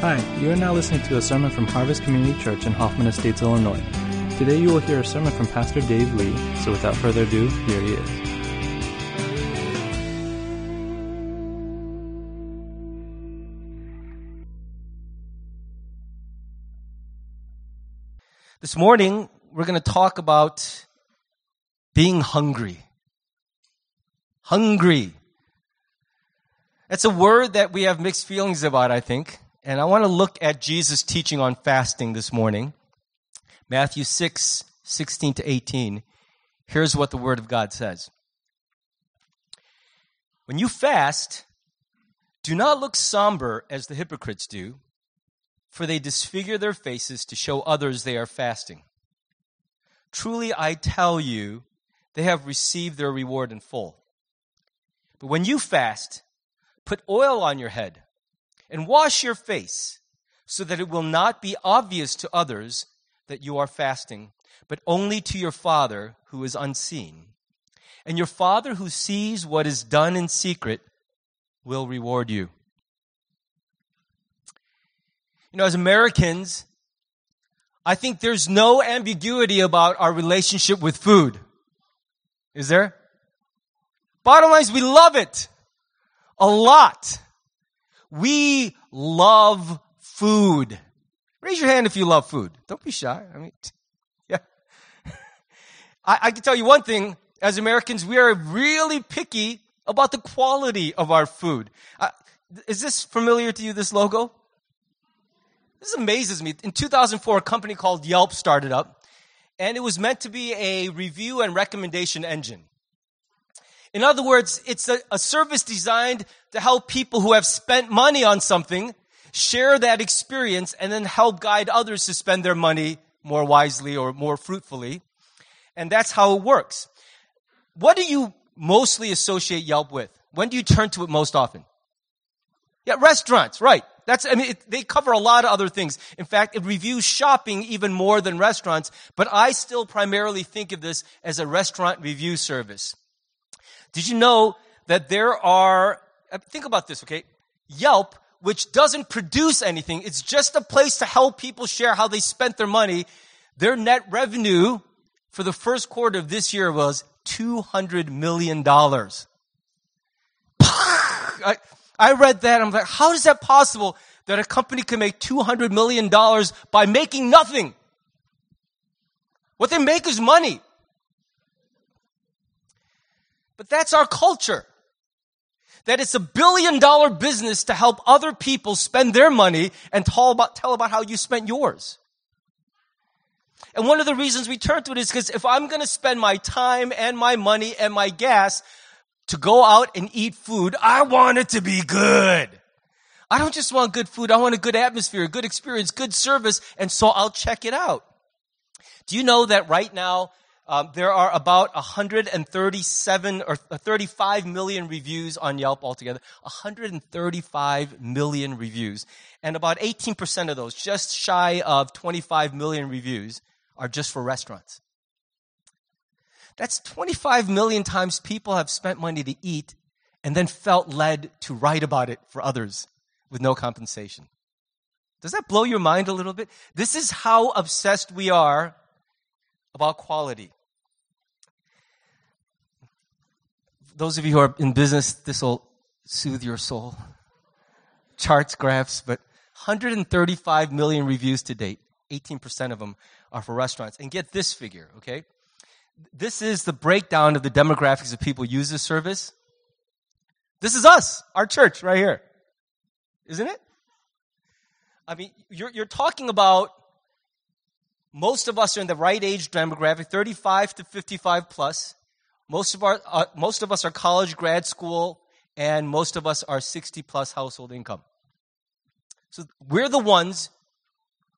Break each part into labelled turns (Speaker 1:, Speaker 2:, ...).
Speaker 1: Hi, you are now listening to a sermon from Harvest Community Church in Hoffman Estates, Illinois. Today you will hear a sermon from Pastor Dave Lee, so without further ado, here he is.
Speaker 2: This morning, we're going to talk about being hungry. Hungry. That's a word that we have mixed feelings about, I think. And I want to look at Jesus' teaching on fasting this morning. Matthew 6, 16 to 18. Here's what the Word of God says When you fast, do not look somber as the hypocrites do, for they disfigure their faces to show others they are fasting. Truly, I tell you, they have received their reward in full. But when you fast, put oil on your head and wash your face so that it will not be obvious to others that you are fasting, but only to your Father who is unseen. And your Father who sees what is done in secret will reward you. You know, as Americans, I think there's no ambiguity about our relationship with food. Is there? Bottom line is we love it a lot. We love food. Raise your hand if you love food. Don't be shy. I mean, yeah. I, I can tell you one thing. As Americans, we are really picky about the quality of our food. Uh, is this familiar to you, this logo? This amazes me. In 2004, a company called Yelp started up, and it was meant to be a review and recommendation engine. In other words, it's a, a, service designed to help people who have spent money on something share that experience and then help guide others to spend their money more wisely or more fruitfully. And that's how it works. What do you mostly associate Yelp with? When do you turn to it most often? Yeah, restaurants, right. That's, I mean, it, they cover a lot of other things. In fact, it reviews shopping even more than restaurants, but I still primarily think of this as a restaurant review service. Did you know that there are, uh, think about this, okay? Yelp, which doesn't produce anything, it's just a place to help people share how they spent their money. Their net revenue for the first quarter of this year was $200 million. I, I read that. I'm like, how is that possible that a company can make $200 million by making nothing? What they make is money. But that's our culture. That it's a billion dollar business to help other people spend their money and tell about, tell about how you spent yours. And one of the reasons we turn to it is because if I'm going to spend my time and my money and my gas to go out and eat food, I want it to be good. I don't just want good food. I want a good atmosphere, a good experience, good service. And so I'll check it out. Do you know that right now um, there are about 137 or 35 million reviews on Yelp altogether. 135 million reviews. And about 18% of those, just shy of 25 million reviews, are just for restaurants. That's 25 million times people have spent money to eat and then felt led to write about it for others with no compensation. Does that blow your mind a little bit? This is how obsessed we are about quality. Those of you who are in business, this will soothe your soul. Charts, graphs, but 135 million reviews to date. 18% of them are for restaurants. And get this figure, okay? This is the breakdown of the demographics of people use this service. This is us, our church right here. Isn't it? I mean, you're, you're talking about most of us are in the right age demographic, 35 to 55 plus. Most of, our, uh, most of us are college, grad school, and most of us are 60 plus household income. So we're the ones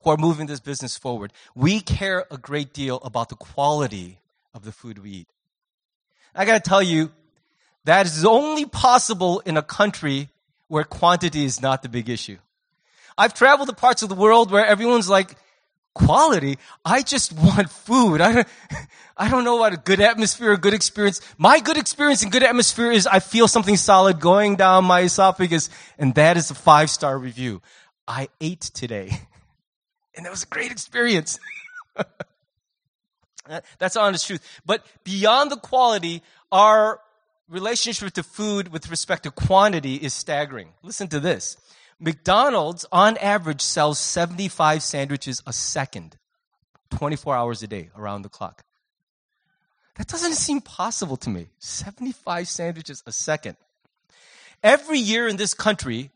Speaker 2: who are moving this business forward. We care a great deal about the quality of the food we eat. I gotta tell you, that is only possible in a country where quantity is not the big issue. I've traveled to parts of the world where everyone's like, quality. I just want food. I don't, I don't know what a good atmosphere, a good experience. My good experience and good atmosphere is I feel something solid going down my esophagus, and that is a five star review. I ate today. And that was a great experience. That's honest truth. But beyond the quality, our relationship to food with respect to quantity is staggering. Listen to this. McDonald's, on average, sells 75 sandwiches a second, 24 hours a day, around the clock. That doesn't seem possible to me. 75 sandwiches a second. Every year in this country,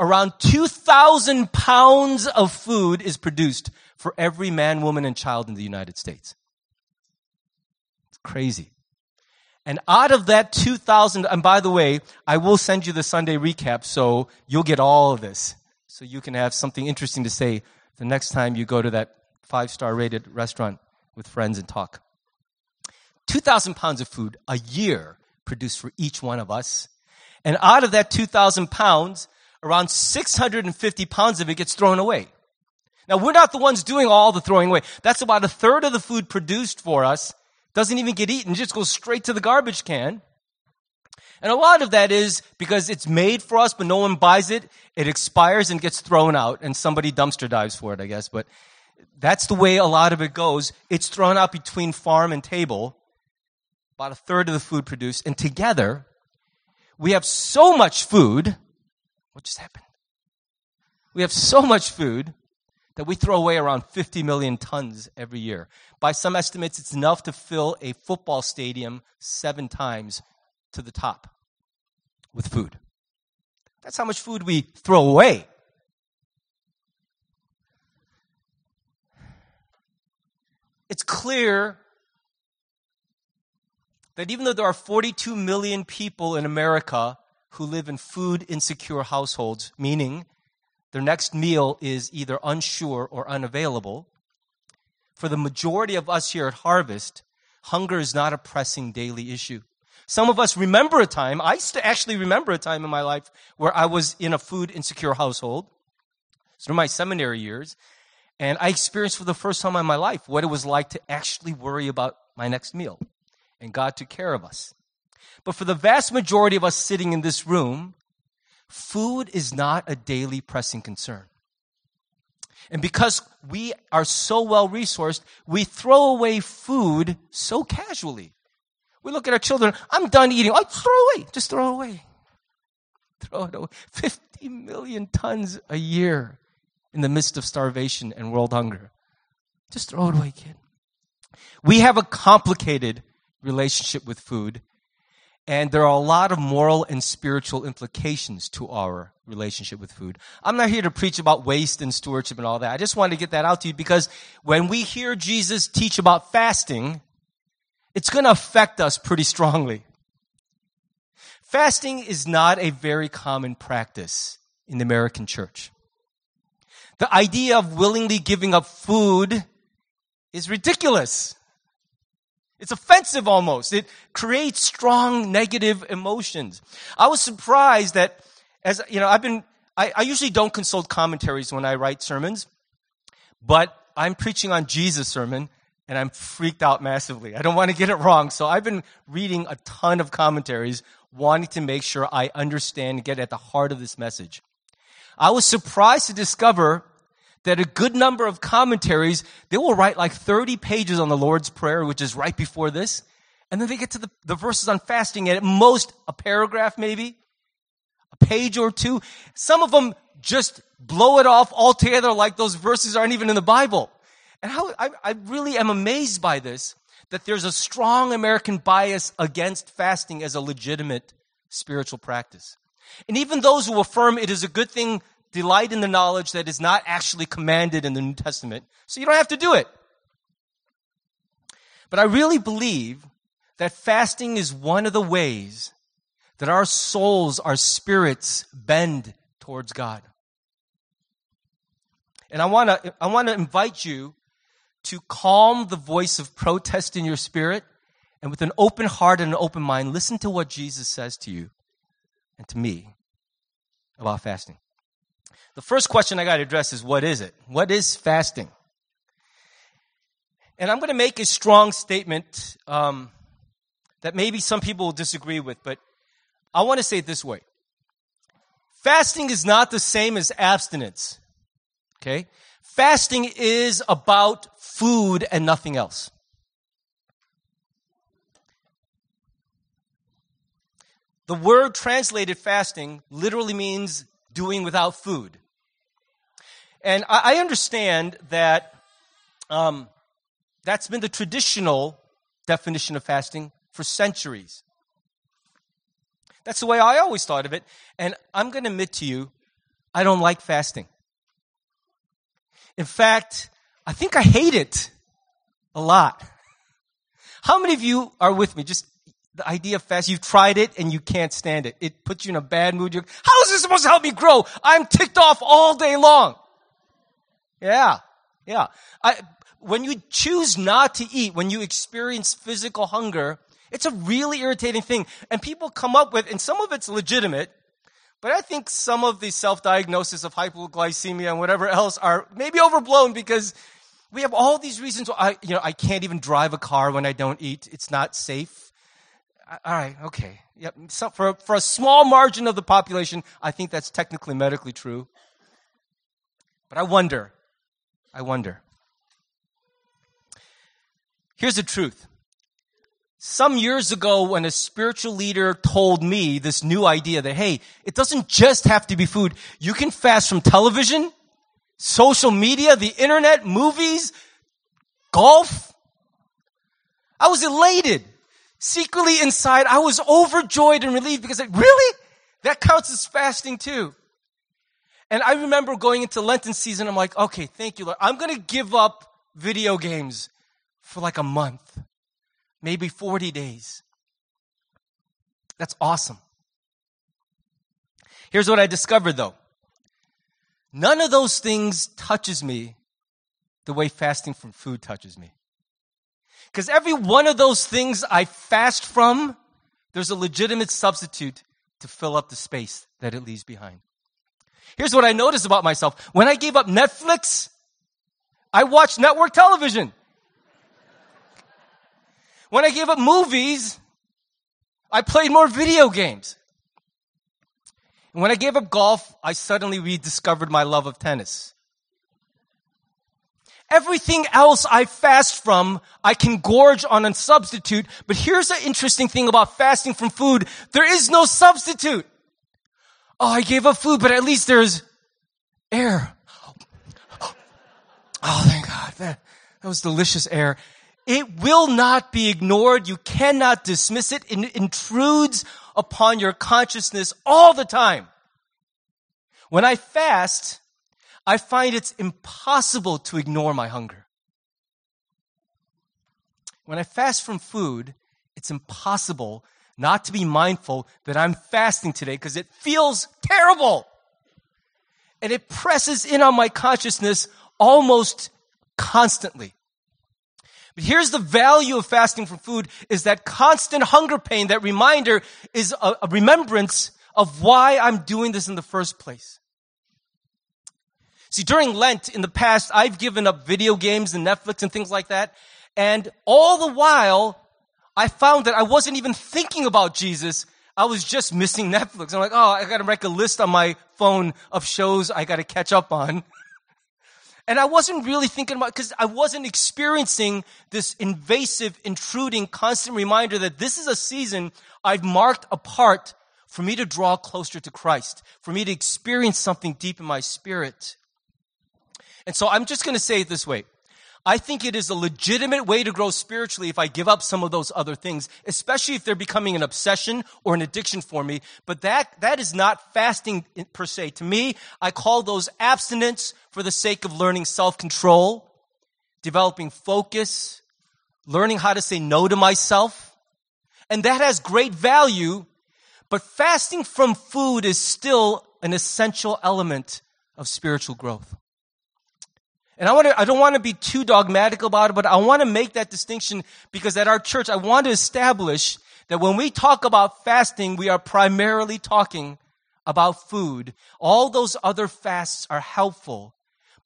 Speaker 2: around 2,000 pounds of food is produced for every man, woman, and child in the United States. It's crazy. And out of that 2,000, and by the way, I will send you the Sunday recap so you'll get all of this. So you can have something interesting to say the next time you go to that five star rated restaurant with friends and talk. 2,000 pounds of food a year produced for each one of us. And out of that 2,000 pounds, around 650 pounds of it gets thrown away. Now, we're not the ones doing all the throwing away. That's about a third of the food produced for us. Doesn't even get eaten, just goes straight to the garbage can. And a lot of that is because it's made for us, but no one buys it. It expires and gets thrown out, and somebody dumpster dives for it, I guess. But that's the way a lot of it goes. It's thrown out between farm and table, about a third of the food produced. And together, we have so much food what just happened? We have so much food that we throw away around 50 million tons every year. By some estimates, it's enough to fill a football stadium seven times to the top with food. That's how much food we throw away. It's clear that even though there are 42 million people in America who live in food insecure households, meaning their next meal is either unsure or unavailable. For the majority of us here at Harvest, hunger is not a pressing daily issue. Some of us remember a time, I used to actually remember a time in my life where I was in a food insecure household through my seminary years, and I experienced for the first time in my life what it was like to actually worry about my next meal. And God took care of us. But for the vast majority of us sitting in this room, food is not a daily pressing concern. And because we are so well resourced, we throw away food so casually. We look at our children, I'm done eating. Oh, throw away. Just throw away. Throw it away. 50 million tons a year in the midst of starvation and world hunger. Just throw it away, kid. We have a complicated relationship with food and there are a lot of moral and spiritual implications to our relationship with food. I'm not here to preach about waste and stewardship and all that. I just wanted to get that out to you because when we hear Jesus teach about fasting, it's going to affect us pretty strongly. Fasting is not a very common practice in the American church. The idea of willingly giving up food is ridiculous. It's offensive almost. It creates strong negative emotions. I was surprised that as, you know, I've been, I, I usually don't consult commentaries when I write sermons, but I'm preaching on Jesus' sermon and I'm freaked out massively. I don't want to get it wrong. So I've been reading a ton of commentaries, wanting to make sure I understand and get at the heart of this message. I was surprised to discover that a good number of commentaries, they will write like 30 pages on the Lord's Prayer, which is right before this. And then they get to the, the verses on fasting, at most a paragraph maybe, a page or two. Some of them just blow it off altogether like those verses aren't even in the Bible. And how, I, I really am amazed by this, that there's a strong American bias against fasting as a legitimate spiritual practice. And even those who affirm it is a good thing delight in the knowledge that is not actually commanded in the New Testament, so you don't have to do it. But I really believe that fasting is one of the ways that our souls, our spirits bend towards God. And I want to I want to invite you to calm the voice of protest in your spirit and with an open heart and an open mind listen to what Jesus says to you and to me about fasting. The first question I got to address is what is it? What is fasting? And I'm going to make a strong statement um, that maybe some people will disagree with, but I want to say it this way Fasting is not the same as abstinence. Okay? Fasting is about food and nothing else. The word translated fasting literally means doing without food. And I, understand that um, that's been the traditional definition of fasting for centuries. That's the way I always thought of it. And I'm going to admit to you, I don't like fasting. In fact, I think I hate it a lot. How many of you are with me? Just the idea of fast, you've tried it and you can't stand it. It puts you in a bad mood. You're, how is this supposed to help me grow? I'm ticked off all day long. Yeah, yeah. I, when you choose not to eat, when you experience physical hunger, it's a really irritating thing. And people come up with, and some of it's legitimate, but I think some of the self-diagnosis of hypoglycemia and whatever else are maybe overblown because we have all these reasons why I, you know, I can't even drive a car when I don't eat. It's not safe all right, okay. Yep. So for, for a small margin of the population, I think that's technically medically true. But I wonder, I wonder. Here's the truth. Some years ago, when a spiritual leader told me this new idea that, hey, it doesn't just have to be food. You can fast from television, social media, the internet, movies, golf. I was elated secretly inside, I was overjoyed and relieved because, like, really? That counts as fasting too. And I remember going into Lenten season, I'm like, okay, thank you, Lord. I'm going to give up video games for like a month, maybe 40 days. That's awesome. Here's what I discovered though. None of those things touches me the way fasting from food touches me. Because every one of those things I fast from, there's a legitimate substitute to fill up the space that it leaves behind. Here's what I noticed about myself. When I gave up Netflix, I watched network television. When I gave up movies, I played more video games. And when I gave up golf, I suddenly rediscovered my love of tennis. Everything else I fast from, I can gorge on a substitute. But here's the interesting thing about fasting from food. There is no substitute. Oh, I gave up food, but at least there's air. Oh, thank God. That, that was delicious air. It will not be ignored. You cannot dismiss it. It intrudes upon your consciousness all the time. When I fast, I find it's impossible to ignore my hunger. When I fast from food, it's impossible not to be mindful that I'm fasting today because it feels terrible. And it presses in on my consciousness almost constantly. But here's the value of fasting from food is that constant hunger pain, that reminder is a, a remembrance of why I'm doing this in the first place. See, during Lent in the past, I've given up video games and Netflix and things like that. And all the while, I found that I wasn't even thinking about Jesus. I was just missing Netflix. I'm like, oh, I gotta make a list on my phone of shows I gotta catch up on. and I wasn't really thinking about, cause I wasn't experiencing this invasive, intruding, constant reminder that this is a season I've marked apart for me to draw closer to Christ, for me to experience something deep in my spirit. And so I'm just to say it this way. I think it is a legitimate way to grow spiritually if I give up some of those other things, especially if they're becoming an obsession or an addiction for me. But that, that is not fasting per se. To me, I call those abstinence for the sake of learning self-control, developing focus, learning how to say no to myself. And that has great value, but fasting from food is still an essential element of spiritual growth. And I want to, I don't want to be too dogmatic about it, but I want to make that distinction because at our church, I want to establish that when we talk about fasting, we are primarily talking about food. All those other fasts are helpful,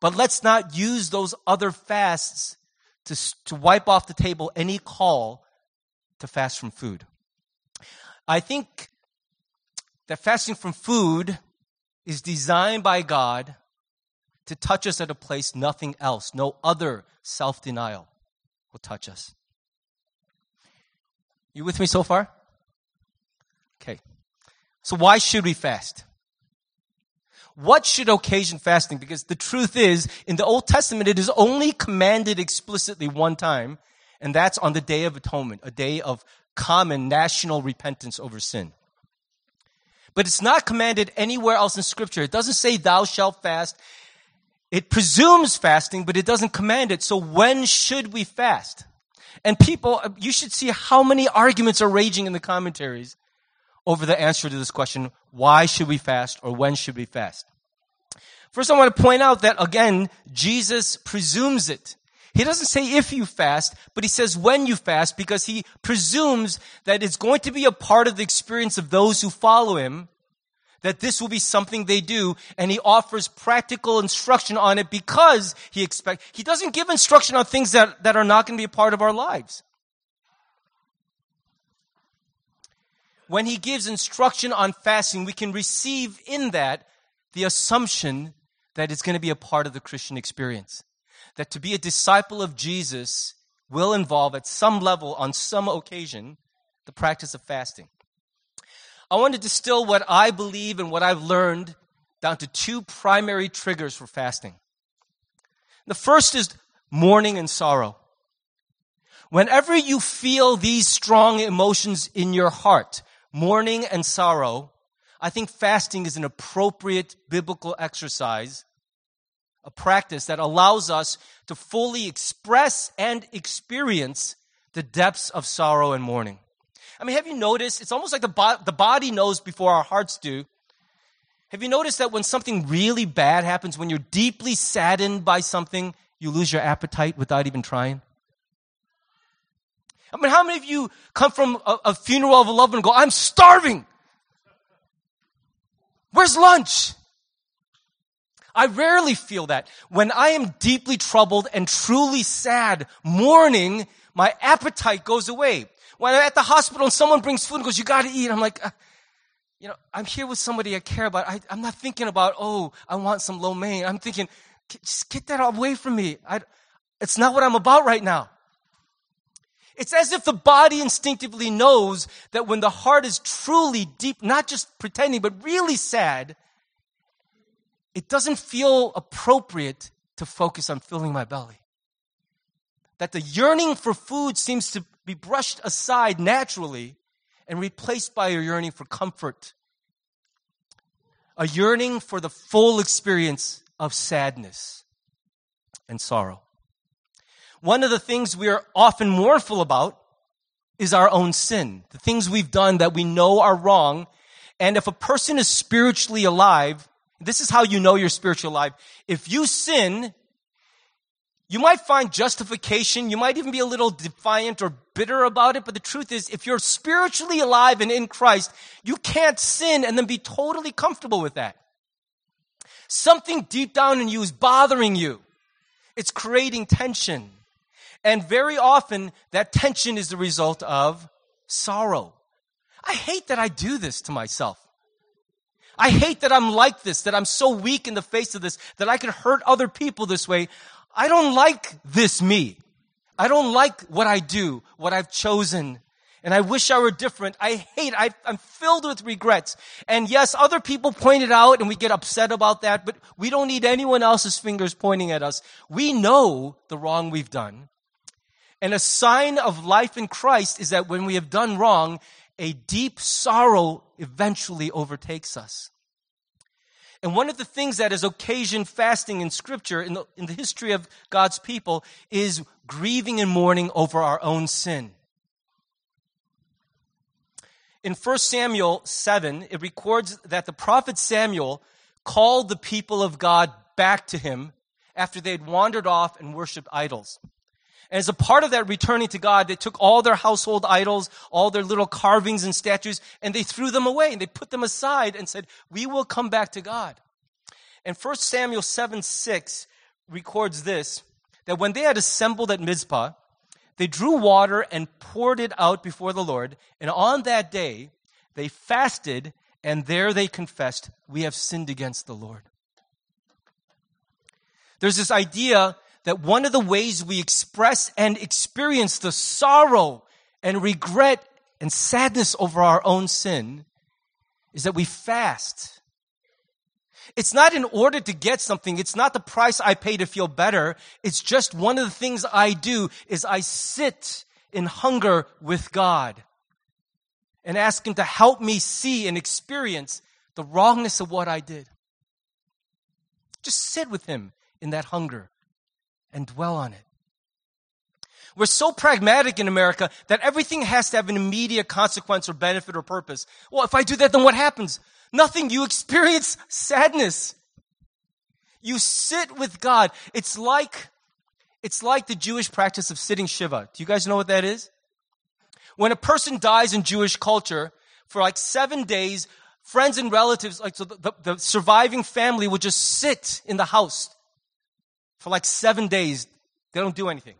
Speaker 2: but let's not use those other fasts to, to wipe off the table any call to fast from food. I think that fasting from food is designed by God to touch us at a place nothing else, no other self denial will touch us. You with me so far? Okay. So why should we fast? What should occasion fasting? Because the truth is, in the Old Testament, it is only commanded explicitly one time, and that's on the Day of Atonement, a day of common national repentance over sin. But it's not commanded anywhere else in Scripture. It doesn't say, Thou shalt fast. It presumes fasting, but it doesn't command it. So when should we fast? And people, you should see how many arguments are raging in the commentaries over the answer to this question why should we fast or when should we fast? First, I want to point out that again, Jesus presumes it. He doesn't say if you fast, but he says when you fast because he presumes that it's going to be a part of the experience of those who follow him, that this will be something they do, and he offers practical instruction on it because he expects, he doesn't give instruction on things that, that are not going to be a part of our lives. When he gives instruction on fasting, we can receive in that the assumption that it's going to be a part of the Christian experience that to be a disciple of Jesus will involve, at some level, on some occasion, the practice of fasting. I want to distill what I believe and what I've learned down to two primary triggers for fasting. The first is mourning and sorrow. Whenever you feel these strong emotions in your heart, mourning and sorrow, I think fasting is an appropriate biblical exercise a practice that allows us to fully express and experience the depths of sorrow and mourning. I mean, have you noticed? It's almost like the, bo- the body knows before our hearts do. Have you noticed that when something really bad happens, when you're deeply saddened by something, you lose your appetite without even trying? I mean, how many of you come from a, a funeral of a loved one and go, I'm starving? Where's lunch? I rarely feel that. When I am deeply troubled and truly sad, mourning, my appetite goes away. When I'm at the hospital and someone brings food and goes, you gotta eat, I'm like, uh, you know, I'm here with somebody I care about. I, am not thinking about, oh, I want some lo mein. I'm thinking, just get that away from me. I, it's not what I'm about right now. It's as if the body instinctively knows that when the heart is truly deep, not just pretending, but really sad, it doesn't feel appropriate to focus on filling my belly. That the yearning for food seems to be brushed aside naturally and replaced by a yearning for comfort, a yearning for the full experience of sadness and sorrow. One of the things we are often mournful about is our own sin, the things we've done that we know are wrong. And if a person is spiritually alive, this is how you know your spiritual life. If you sin, you might find justification. You might even be a little defiant or bitter about it. But the truth is, if you're spiritually alive and in Christ, you can't sin and then be totally comfortable with that. Something deep down in you is bothering you. It's creating tension. And very often, that tension is the result of sorrow. I hate that I do this to myself. I hate that I'm like this, that I'm so weak in the face of this, that I can hurt other people this way. I don't like this me. I don't like what I do, what I've chosen. And I wish I were different. I hate, I, am filled with regrets. And yes, other people point it out and we get upset about that, but we don't need anyone else's fingers pointing at us. We know the wrong we've done. And a sign of life in Christ is that when we have done wrong, a deep sorrow eventually overtakes us. And one of the things that has occasioned fasting in scripture, in the, in the history of God's people, is grieving and mourning over our own sin. In 1 Samuel 7, it records that the prophet Samuel called the people of God back to him after they had wandered off and worshiped idols. As a part of that returning to God, they took all their household idols, all their little carvings and statues, and they threw them away and they put them aside and said, we will come back to God. And 1 Samuel 7 6 records this, that when they had assembled at Mizpah, they drew water and poured it out before the Lord. And on that day, they fasted, and there they confessed, We have sinned against the Lord. there's this idea that one of the ways we express and experience the sorrow and regret and sadness over our own sin is that we fast. It's not in order to get something. It's not the price I pay to feel better. It's just one of the things I do is I sit in hunger with God and ask Him to help me see and experience the wrongness of what I did. Just sit with Him in that hunger and dwell on it. We're so pragmatic in America that everything has to have an immediate consequence or benefit or purpose. Well, if I do that, then what happens? Nothing. You experience sadness. You sit with God. It's like, it's like the Jewish practice of sitting Shiva. Do you guys know what that is? When a person dies in Jewish culture, for like seven days, friends and relatives, like so the, the, surviving family would just sit in the house for like seven days. They don't do anything.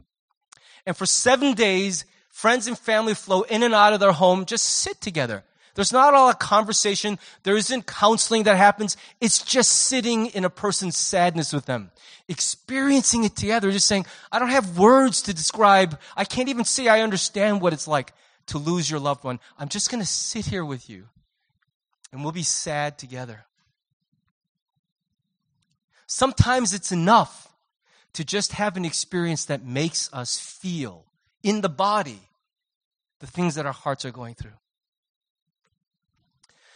Speaker 2: And for seven days, friends and family flow in and out of their home, just sit together. There's not all a conversation. There isn't counseling that happens. It's just sitting in a person's sadness with them, experiencing it together, just saying, I don't have words to describe. I can't even say I understand what it's like to lose your loved one. I'm just going to sit here with you and we'll be sad together. Sometimes it's enough to just have an experience that makes us feel in the body the things that our hearts are going through.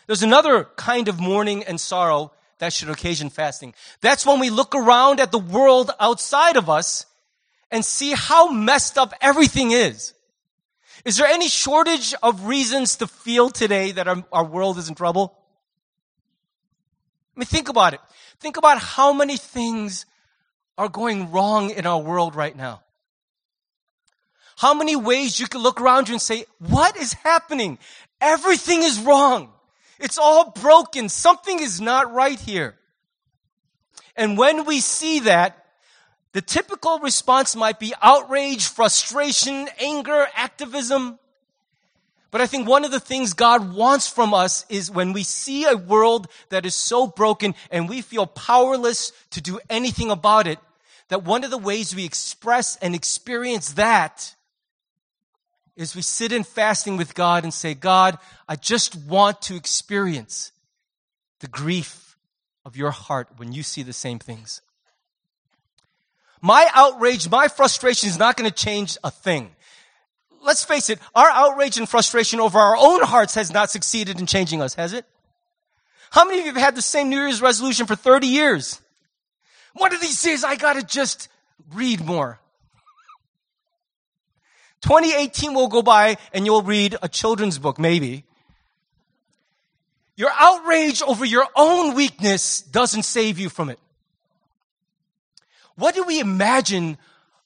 Speaker 2: There's another kind of mourning and sorrow that should occasion fasting. That's when we look around at the world outside of us and see how messed up everything is. Is there any shortage of reasons to feel today that our, our world is in trouble? I mean, think about it. Think about how many things are going wrong in our world right now. How many ways you can look around you and say, what is happening? Everything is wrong. It's all broken. Something is not right here. And when we see that, the typical response might be outrage, frustration, anger, activism. But I think one of the things God wants from us is when we see a world that is so broken and we feel powerless to do anything about it, that one of the ways we express and experience that is we sit in fasting with God and say, God, I just want to experience the grief of your heart when you see the same things. My outrage, my frustration is not going to change a thing. Let's face it, our outrage and frustration over our own hearts has not succeeded in changing us, has it? How many of you have had the same New Year's resolution for 30 years? One of these days I gotta just read more. 2018 will go by and you'll read a children's book, maybe. Your outrage over your own weakness doesn't save you from it. What do we imagine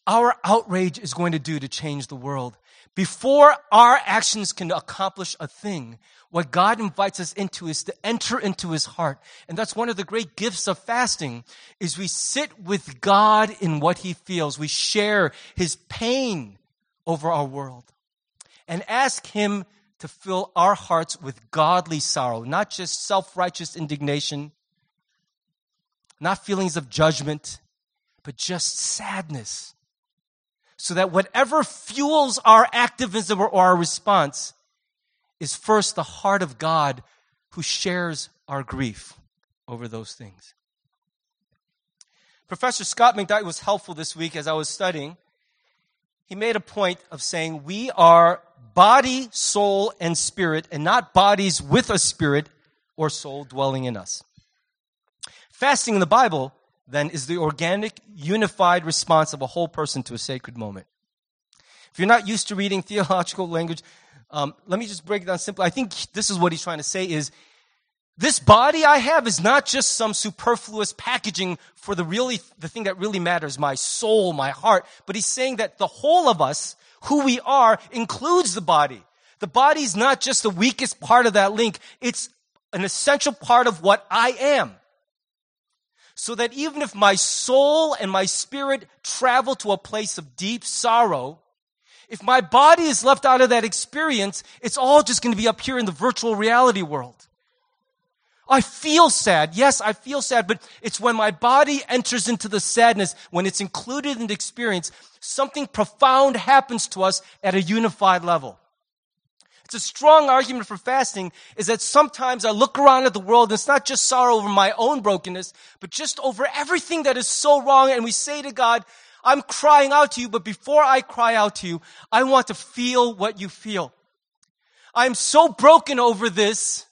Speaker 2: our outrage is going to do to change the world? Before our actions can accomplish a thing, what God invites us into is to enter into his heart. And that's one of the great gifts of fasting is we sit with God in what he feels. We share his pain over our world and ask him to fill our hearts with godly sorrow, not just self-righteous indignation, not feelings of judgment, but just sadness so that whatever fuels our activism or our response is first the heart of God who shares our grief over those things. Professor Scot McKnight was helpful this week as I was studying. He made a point of saying we are body, soul, and spirit, and not bodies with a spirit or soul dwelling in us. Fasting in the Bible then is the organic, unified response of a whole person to a sacred moment. If you're not used to reading theological language, um, let me just break it down simply. I think this is what he's trying to say is this body I have is not just some superfluous packaging for the really, the thing that really matters, my soul, my heart, but he's saying that the whole of us, who we are, includes the body. The body is not just the weakest part of that link. It's an essential part of what I am so that even if my soul and my spirit travel to a place of deep sorrow, if my body is left out of that experience, it's all just going to be up here in the virtual reality world. I feel sad. Yes, I feel sad, but it's when my body enters into the sadness, when it's included in the experience, something profound happens to us at a unified level. A strong argument for fasting is that sometimes I look around at the world and it's not just sorrow over my own brokenness, but just over everything that is so wrong. And we say to God, I'm crying out to you, but before I cry out to you, I want to feel what you feel. I'm so broken over this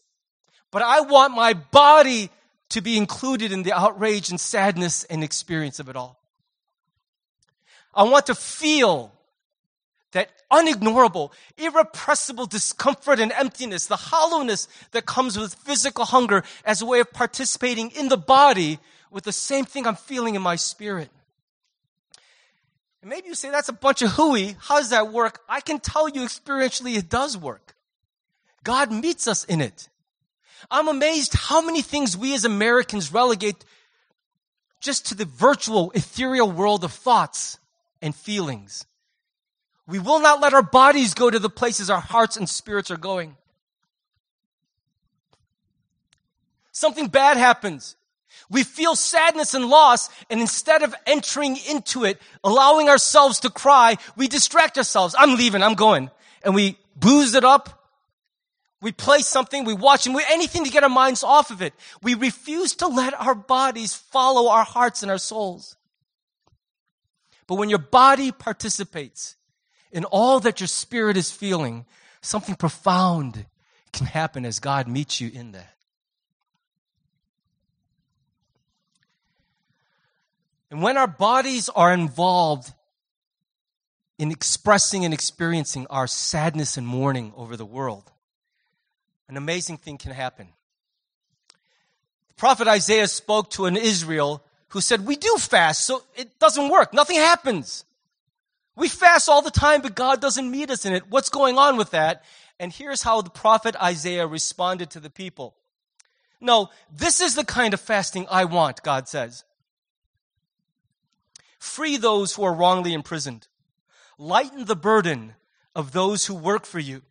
Speaker 2: but I want my body to be included in the outrage and sadness and experience of it all. I want to feel that unignorable, irrepressible discomfort and emptiness, the hollowness that comes with physical hunger as a way of participating in the body with the same thing I'm feeling in my spirit. And maybe you say that's a bunch of hooey. How does that work? I can tell you experientially it does work. God meets us in it. I'm amazed how many things we as Americans relegate just to the virtual, ethereal world of thoughts and feelings. We will not let our bodies go to the places our hearts and spirits are going. Something bad happens. We feel sadness and loss, and instead of entering into it, allowing ourselves to cry, we distract ourselves. I'm leaving, I'm going. And we booze it up, we play something, we watch, and we anything to get our minds off of it. We refuse to let our bodies follow our hearts and our souls. But when your body participates in all that your spirit is feeling, something profound can happen as God meets you in that. And when our bodies are involved in expressing and experiencing our sadness and mourning over the world, an amazing thing can happen. The prophet Isaiah spoke to an Israel who said, We do fast, so it doesn't work. Nothing happens. We fast all the time, but God doesn't meet us in it. What's going on with that? And here's how the prophet Isaiah responded to the people. No, this is the kind of fasting I want, God says. Free those who are wrongly imprisoned. Lighten the burden of those who work for you.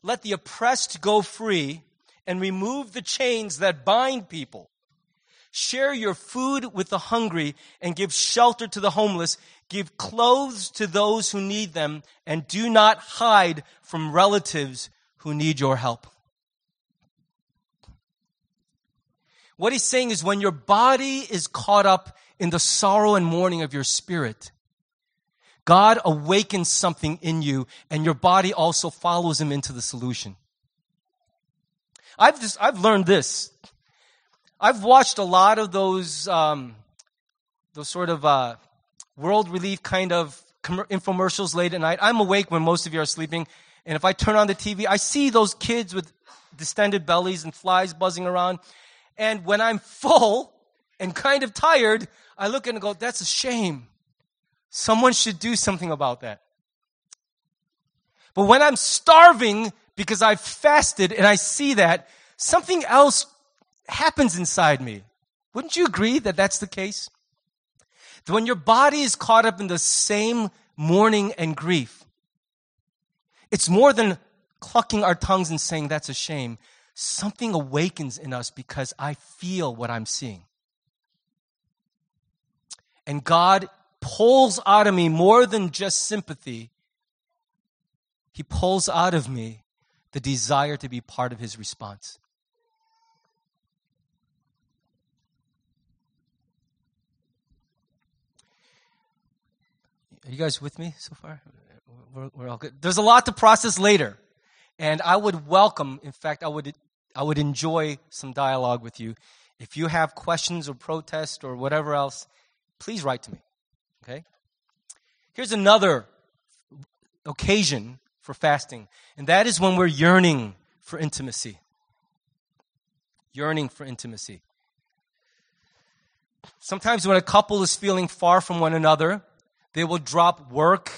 Speaker 2: Let the oppressed go free and remove the chains that bind people. Share your food with the hungry and give shelter to the homeless. Give clothes to those who need them and do not hide from relatives who need your help. What he's saying is when your body is caught up in the sorrow and mourning of your spirit, God awakens something in you and your body also follows him into the solution. I've just, I've learned this. I've watched a lot of those, um, those sort of, uh, world relief kind of infomercials late at night. I'm awake when most of you are sleeping. And if I turn on the TV, I see those kids with distended bellies and flies buzzing around. And when I'm full and kind of tired, I look and go, that's a shame. Someone should do something about that. But when I'm starving because I've fasted and I see that, something else happens inside me. Wouldn't you agree that that's the case? That when your body is caught up in the same mourning and grief, it's more than clucking our tongues and saying that's a shame. Something awakens in us because I feel what I'm seeing. And God pulls out of me more than just sympathy. He pulls out of me the desire to be part of his response. Are you guys with me so far? We're, we're, all good. There's a lot to process later. And I would welcome, in fact, I would, I would enjoy some dialogue with you. If you have questions or protest or whatever else, please write to me. Okay? Here's another occasion for fasting, and that is when we're yearning for intimacy. Yearning for intimacy. Sometimes when a couple is feeling far from one another, they will drop work,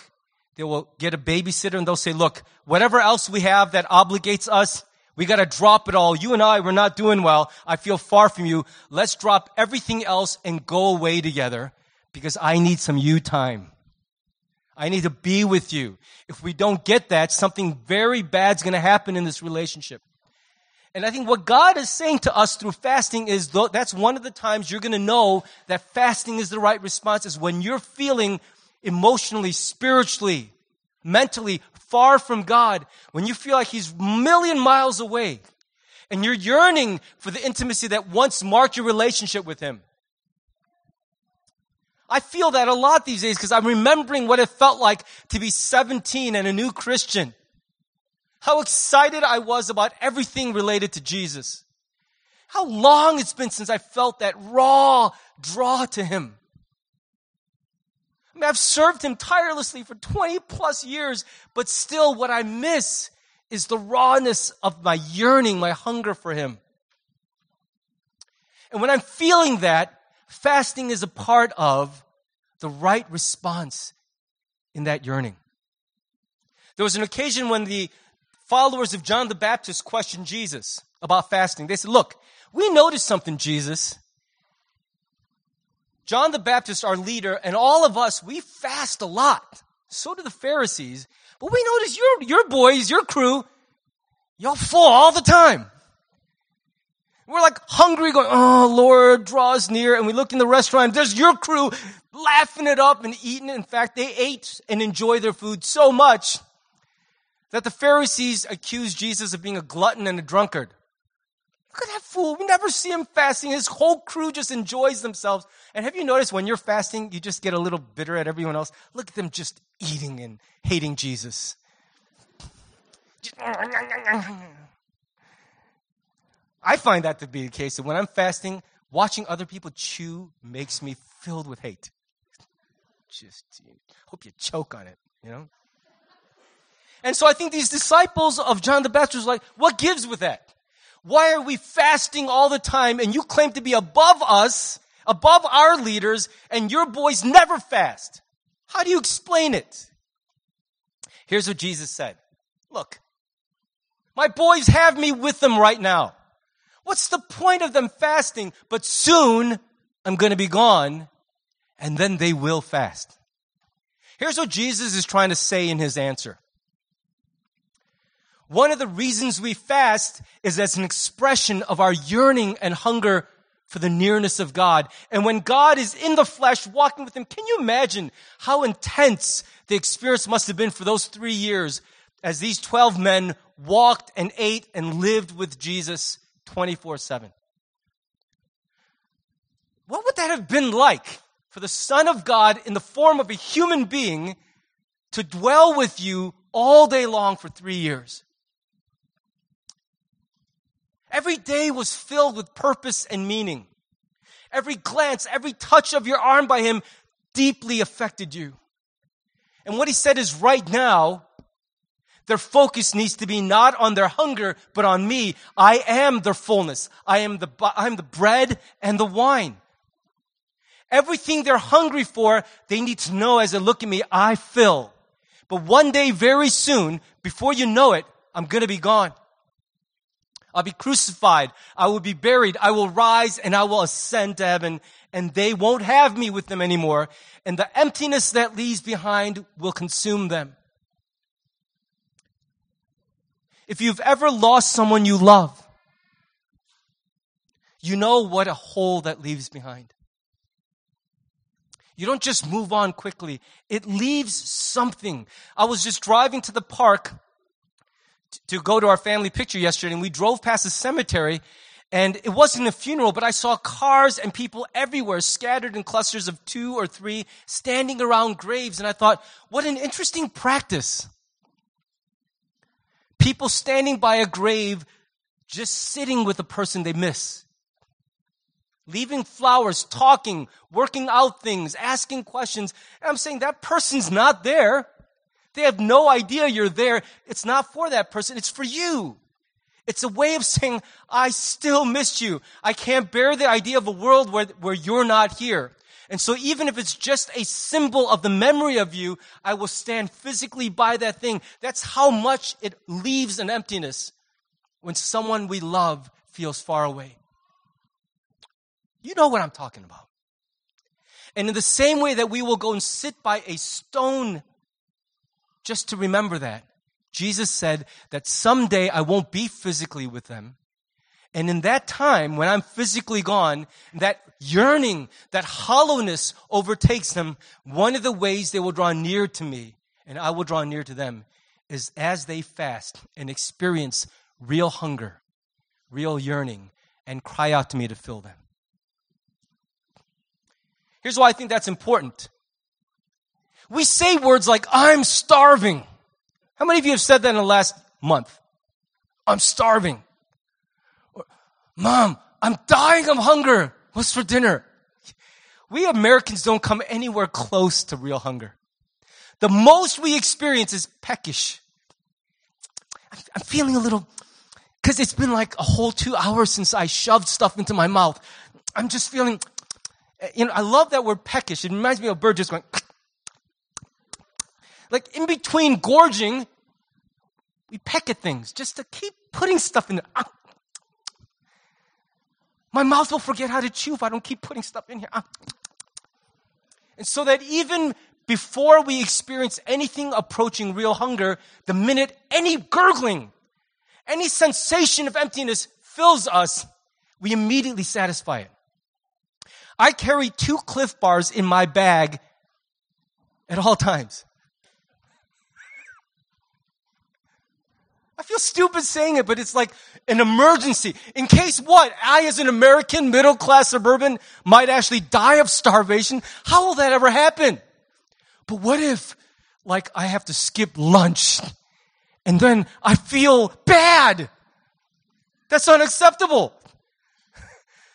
Speaker 2: they will get a babysitter, and they'll say, Look, whatever else we have that obligates us, we got to drop it all. You and I, we're not doing well. I feel far from you. Let's drop everything else and go away together because I need some you time. I need to be with you. If we don't get that, something very bad's going to happen in this relationship. And I think what God is saying to us through fasting is th- that's one of the times you're going to know that fasting is the right response is when you're feeling emotionally, spiritually, mentally far from God, when you feel like He's a million miles away, and you're yearning for the intimacy that once marked your relationship with Him. I feel that a lot these days because I'm remembering what it felt like to be 17 and a new Christian. How excited I was about everything related to Jesus. How long it's been since I felt that raw draw to Him. I mean, I've served Him tirelessly for 20 plus years, but still what I miss is the rawness of my yearning, my hunger for Him. And when I'm feeling that, fasting is a part of the right response in that yearning. There was an occasion when the followers of John the Baptist questioned Jesus about fasting. They said, Look, we noticed something, Jesus. John the Baptist, our leader, and all of us, we fast a lot. So do the Pharisees. But we notice your, your boys, your crew, y'all full all the time. We're like hungry, going, oh, Lord, draw us near. And we look in the restaurant, there's your crew laughing it up and eating. In fact, they ate and enjoyed their food so much that the Pharisees accused Jesus of being a glutton and a drunkard. Look at that fool. We never see him fasting. His whole crew just enjoys themselves. And have you noticed when you're fasting, you just get a little bitter at everyone else? Look at them just eating and hating Jesus. I find that to be the case. That when I'm fasting, watching other people chew makes me filled with hate. Just hope you choke on it, you know? And so I think these disciples of John the Baptist are like, what gives with that? Why are we fasting all the time and you claim to be above us, above our leaders, and your boys never fast? How do you explain it? Here's what Jesus said. Look, my boys have me with them right now. What's the point of them fasting? But soon I'm going to be gone and then they will fast. Here's what Jesus is trying to say in his answer. One of the reasons we fast is as an expression of our yearning and hunger for the nearness of God. And when God is in the flesh walking with him, can you imagine how intense the experience must have been for those three years as these 12 men walked and ate and lived with Jesus 24 7? What would that have been like for the Son of God in the form of a human being to dwell with you all day long for three years? Every day was filled with purpose and meaning. Every glance, every touch of your arm by him deeply affected you. And what he said is right now, their focus needs to be not on their hunger, but on me. I am their fullness. I am the, I am the bread and the wine. Everything they're hungry for, they need to know as they look at me, I fill. But one day, very soon, before you know it, I'm gonna be gone. I'll be crucified. I will be buried. I will rise and I will ascend to heaven and they won't have me with them anymore. And the emptiness that leaves behind will consume them. If you've ever lost someone you love, you know what a hole that leaves behind. You don't just move on quickly. It leaves something. I was just driving to the park to go to our family picture yesterday and we drove past the cemetery and it wasn't a funeral, but I saw cars and people everywhere scattered in clusters of two or three standing around graves. And I thought, what an interesting practice. People standing by a grave, just sitting with a person they miss. Leaving flowers, talking, working out things, asking questions. And I'm saying that person's not there. They have no idea you're there. It's not for that person. It's for you. It's a way of saying, I still miss you. I can't bear the idea of a world where, where you're not here. And so even if it's just a symbol of the memory of you, I will stand physically by that thing. That's how much it leaves an emptiness when someone we love feels far away. You know what I'm talking about. And in the same way that we will go and sit by a stone just to remember that. Jesus said that someday I won't be physically with them, And in that time, when I'm physically gone, that yearning, that hollowness overtakes them. One of the ways they will draw near to me and I will draw near to them is as they fast and experience real hunger, real yearning, and cry out to me to fill them. Here's why I think that's important. We say words like, I'm starving. How many of you have said that in the last month? I'm starving. Or, Mom, I'm dying of hunger. What's for dinner? We Americans don't come anywhere close to real hunger. The most we experience is peckish. I'm feeling a little, cause it's been like a whole two hours since I shoved stuff into my mouth. I'm just feeling, eh, you know, I love that word peckish. It reminds me of a bird just going, like in between gorging, we peck at things just to keep putting stuff in there. Ah. My mouth will forget how to chew if I don't keep putting stuff in here. Ah. And so that even before we experience anything approaching real hunger, the minute any gurgling, any sensation of emptiness fills us, we immediately satisfy it. I carry two Clif bars in my bag at all times. I feel stupid saying it, but it's like an emergency. In case what? I, as an American middle class suburban, might actually die of starvation. How will that ever happen? But what if, like, I have to skip lunch and then I feel bad? That's unacceptable.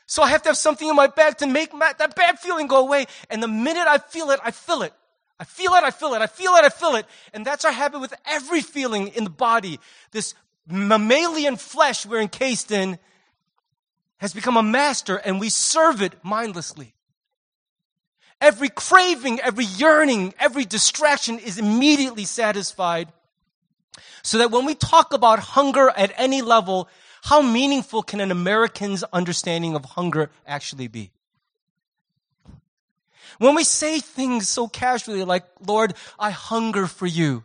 Speaker 2: So I have to have something in my bag to make my, that bad feeling go away. And the minute I feel it, I feel it. I feel it, I feel it, I feel it, I feel it. And that's our habit with every feeling in the body. This mammalian flesh we're encased in has become a master and we serve it mindlessly. Every craving, every yearning, every distraction is immediately satisfied. So that when we talk about hunger at any level, how meaningful can an American's understanding of hunger actually be? When we say things so casually like, Lord, I hunger for you.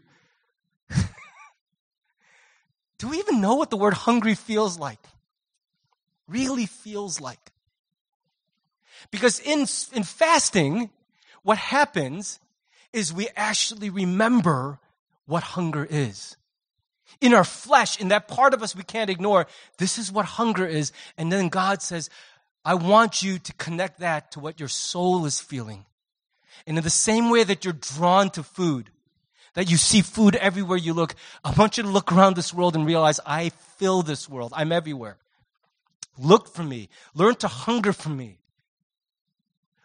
Speaker 2: Do we even know what the word hungry feels like? Really feels like. Because in, in fasting, what happens is we actually remember what hunger is. In our flesh, in that part of us we can't ignore, this is what hunger is. And then God says, I want you to connect that to what your soul is feeling. And in the same way that you're drawn to food, that you see food everywhere you look, I want you to look around this world and realize I fill this world. I'm everywhere. Look for me. Learn to hunger for me.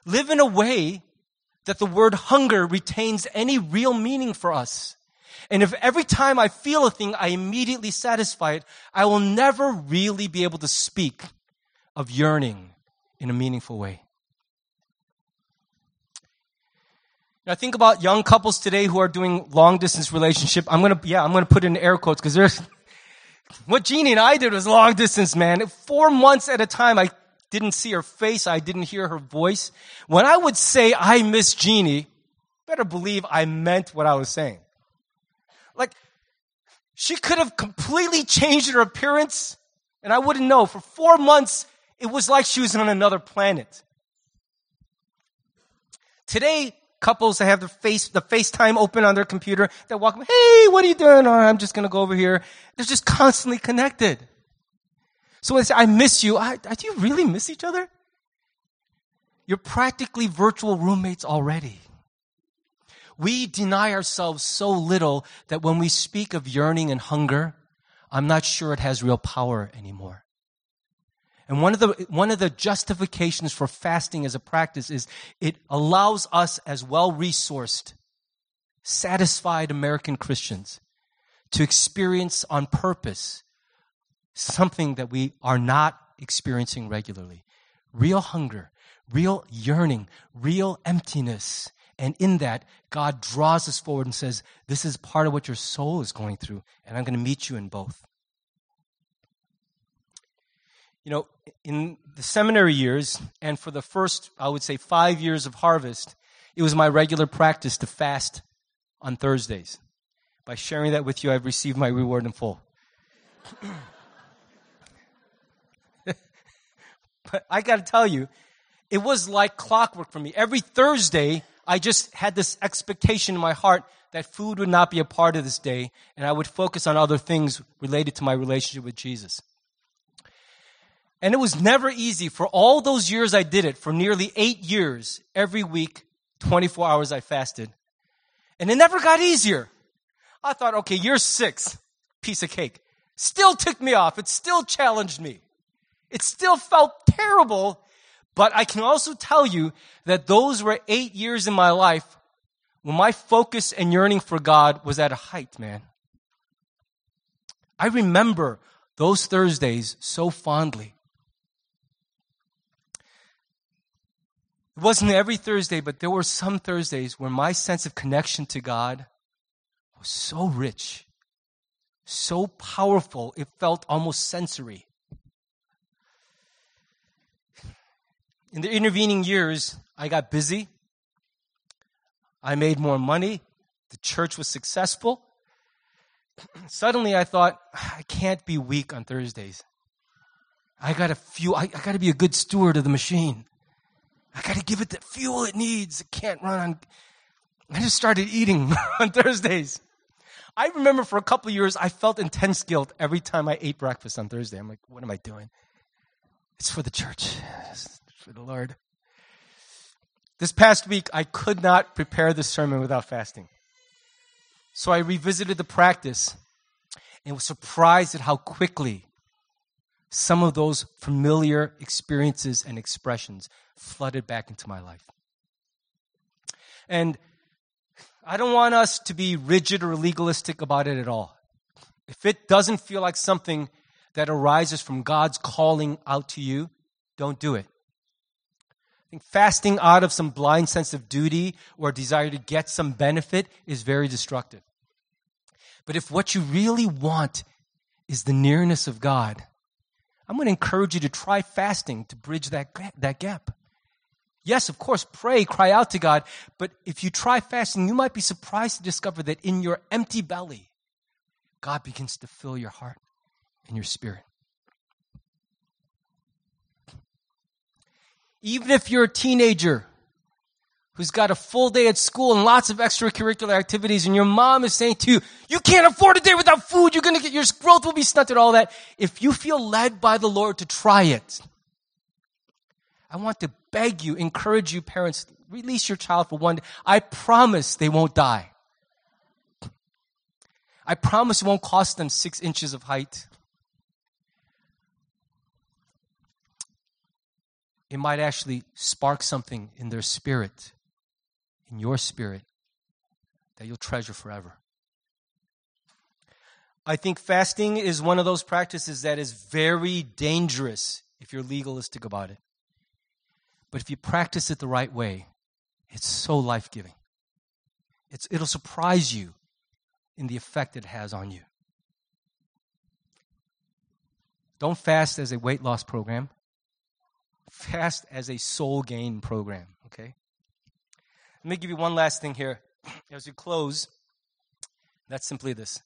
Speaker 2: Live in a way that the word hunger retains any real meaning for us. And if every time I feel a thing, I immediately satisfy it, I will never really be able to speak of yearning in a meaningful way. Now think about young couples today who are doing long distance relationship. I'm gonna, yeah, I'm gonna put in air quotes because there's, what Jeannie and I did was long distance, man. Four months at a time, I didn't see her face, I didn't hear her voice. When I would say I miss Jeannie, better believe I meant what I was saying. Like, she could have completely changed her appearance, and I wouldn't know. For four months, it was like she was on another planet. Today, couples that have the face, the FaceTime open on their computer, they walk, hey, what are you doing? Oh, I'm just gonna go over here. They're just constantly connected. So when I say, I miss you, I, do you really miss each other? You're practically virtual roommates already. We deny ourselves so little that when we speak of yearning and hunger, I'm not sure it has real power anymore. And one of the, one of the justifications for fasting as a practice is it allows us as well resourced, satisfied American Christians to experience on purpose something that we are not experiencing regularly. Real hunger, real yearning, real emptiness. And in that, God draws us forward and says, This is part of what your soul is going through, and I'm going to meet you in both. You know, in the seminary years, and for the first, I would say, five years of harvest, it was my regular practice to fast on Thursdays. By sharing that with you, I've received my reward in full. But I got to tell you, it was like clockwork for me. Every Thursday, I just had this expectation in my heart that food would not be a part of this day, and I would focus on other things related to my relationship with Jesus. And it was never easy. For all those years I did it, for nearly eight years, every week, 24 hours I fasted. And it never got easier. I thought, okay, year six, piece of cake. Still ticked me off. It still challenged me. It still felt terrible. But I can also tell you that those were eight years in my life when my focus and yearning for God was at a height, man. I remember those Thursdays so fondly. It wasn't every Thursday, but there were some Thursdays where my sense of connection to God was so rich, so powerful, it felt almost sensory. In the intervening years, I got busy. I made more money. The church was successful. Suddenly I thought, I can't be weak on Thursdays. I gotta fuel, I, I gotta be a good steward of the machine. I gotta give it the fuel it needs. It can't run on. I just started eating on Thursdays. I remember for a couple years, I felt intense guilt every time I ate breakfast on Thursday. I'm like, what am I doing? It's for the church, it's for the Lord. This past week, I could not prepare the sermon without fasting. So I revisited the practice and was surprised at how quickly some of those familiar experiences and expressions flooded back into my life. And I don't want us to be rigid or legalistic about it at all. If it doesn't feel like something that arises from God's calling out to you, don't do it. I think fasting out of some blind sense of duty or desire to get some benefit is very destructive. But if what you really want is the nearness of God, I'm going to encourage you to try fasting to bridge that, that gap. Yes, of course, pray, cry out to God. But if you try fasting, you might be surprised to discover that in your empty belly, God begins to fill your heart and your spirit. Even if you're a teenager who's got a full day at school and lots of extracurricular activities, and your mom is saying to you, You can't afford a day without food, you're gonna get your growth will be stunted, all that. If you feel led by the Lord to try it, I want to beg you, encourage you, parents, release your child for one day. I promise they won't die. I promise it won't cost them six inches of height. It might actually spark something in their spirit, in your spirit, that you'll treasure forever. I think fasting is one of those practices that is very dangerous if you're legalistic about it. But if you practice it the right way, it's so life giving. it'll surprise you in the effect it has on you. Don't fast as a weight loss program, fast as a soul gain program, okay? Let me give you one last thing here as we close. That's simply this.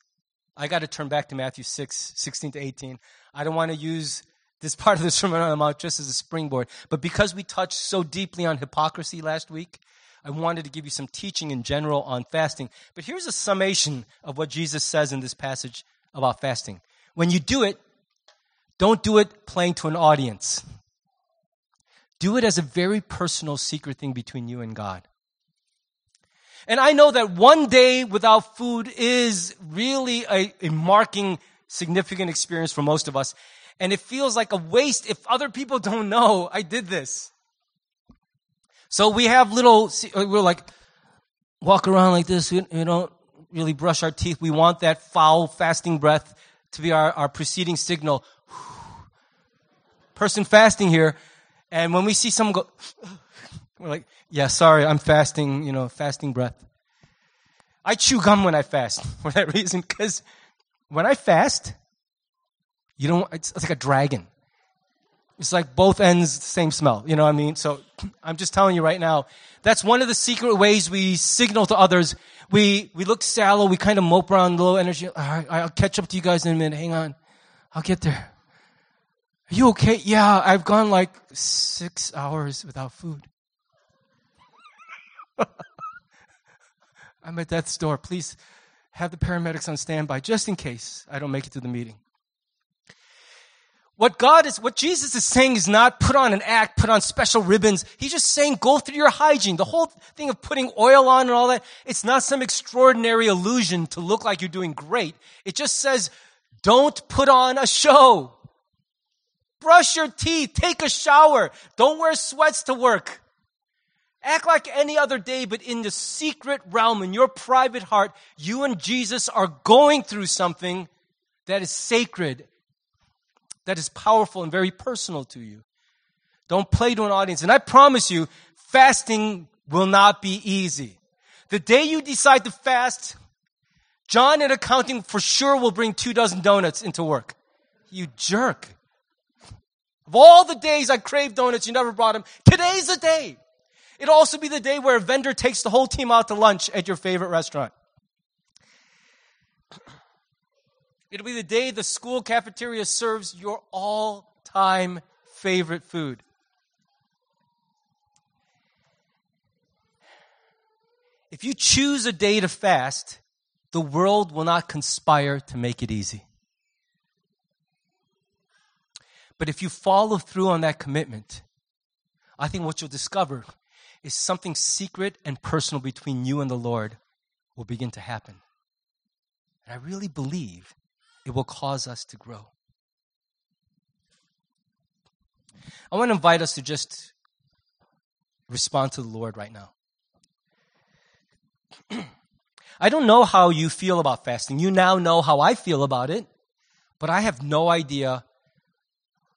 Speaker 2: I got to turn back to Matthew 6, 16 to 18. I don't want to use this part of the Sermon on the Mount just as a springboard. But because we touched so deeply on hypocrisy last week, I wanted to give you some teaching in general on fasting. But here's a summation of what Jesus says in this passage about fasting. When you do it, don't do it playing to an audience. Do it as a very personal, secret thing between you and God. And I know that one day without food is really a, a marking, significant experience for most of us and it feels like a waste if other people don't know I did this. So we have little, uh, we're like, walk around like this. We, we don't really brush our teeth. We want that foul fasting breath to be our, our preceding signal. Person fasting here. And when we see someone go, we're like, yeah, sorry, I'm fasting, you know, fasting breath. I chew gum when I fast for that reason, because when I fast, you don't, it's, it's like a dragon. It's like both ends, same smell. You know what I mean? So I'm just telling you right now, that's one of the secret ways we signal to others. We, we look sallow, we kind of mope around low energy. All right, I'll catch up to you guys in a minute. Hang on. I'll get there. Are you okay? Yeah, I've gone like six hours without food. I'm at death's door. Please have the paramedics on standby just in case I don't make it to the meeting. What God is, what Jesus is saying is not put on an act, put on special ribbons. He's just saying go through your hygiene. The whole thing of putting oil on and all that, it's not some extraordinary illusion to look like you're doing great. It just says don't put on a show. Brush your teeth. Take a shower. Don't wear sweats to work. Act like any other day, but in the secret realm, in your private heart, you and Jesus are going through something that is sacred, that is powerful and very personal to you. Don't play to an audience. And I promise you, fasting will not be easy. The day you decide to fast, John in accounting for sure will bring two dozen donuts into work. You jerk. Of all the days I crave donuts, you never brought them. Today's the day. It'll also be the day where a vendor takes the whole team out to lunch at your favorite restaurant. It'll be the day the school cafeteria serves your all time favorite food. If you choose a day to fast, the world will not conspire to make it easy. But if you follow through on that commitment, I think what you'll discover is something secret and personal between you and the Lord will begin to happen. And I really believe it will cause us to grow. I want to invite us to just respond to the Lord right now. I don't know how you feel about fasting. You now know how I feel about it, but I have no idea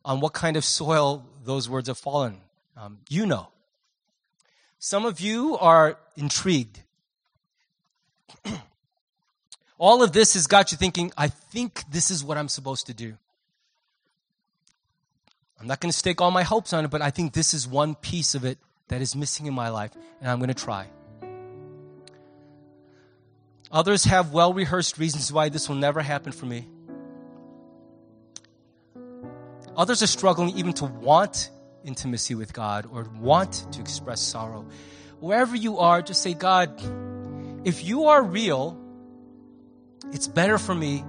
Speaker 2: on what kind of soil those words have fallen. Um, you know. Some of you are intrigued. All of this has got you thinking, I think this is what I'm supposed to do. I'm not going to stake all my hopes on it, but I think this is one piece of it that is missing in my life, and I'm going to try. Others have well rehearsed reasons why this will never happen for me. Others are struggling even to want intimacy with God or want to express sorrow. Wherever you are, just say, God, if you are real, it's better for me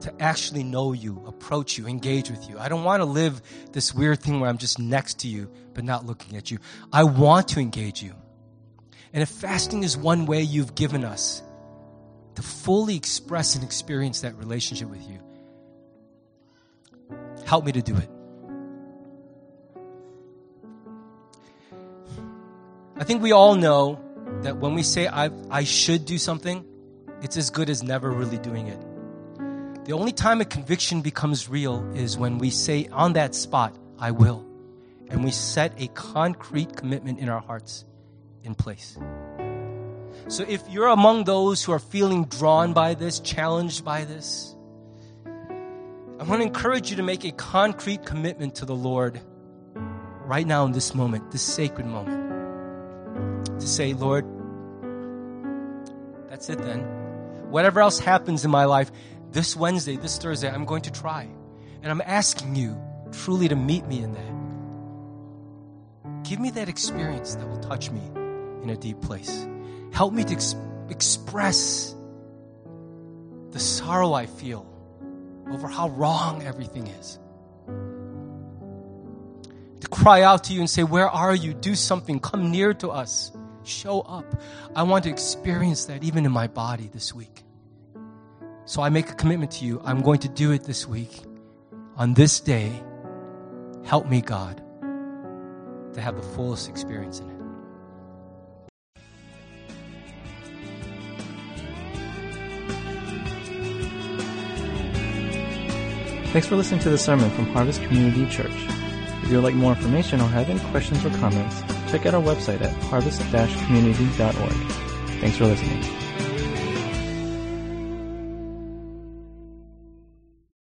Speaker 2: to actually know you, approach you, engage with you. I don't want to live this weird thing where I'm just next to you, but not looking at you. I want to engage you. And if fasting is one way you've given us, to fully express and experience that relationship with you. Help me to do it. I think we all know that when we say I, I should do something, it's as good as never really doing it. The only time a conviction becomes real is when we say on that spot, I will. And we set a concrete commitment in our hearts in place. So if you're among those who are feeling drawn by this, challenged by this, I want to encourage you to make a concrete commitment to the Lord right now in this moment, this sacred moment. To say, Lord, that's it then. Whatever else happens in my life, this Wednesday, this Thursday, I'm going to try. And I'm asking you truly to meet me in that. Give me that experience that will touch me in a deep place. Help me to ex- express the sorrow I feel over how wrong everything is. To cry out to you and say, Where are you? Do something. Come near to us. Show up. I want to experience that even in my body this week. So I make a commitment to you. I'm going to do it this week. On this day, help me, God, to have the fullest experience in it.
Speaker 1: Thanks for listening to the sermon from Harvest Community Church. If you would like more information or have any questions or comments, check out our website at harvest-community.org. Thanks for listening.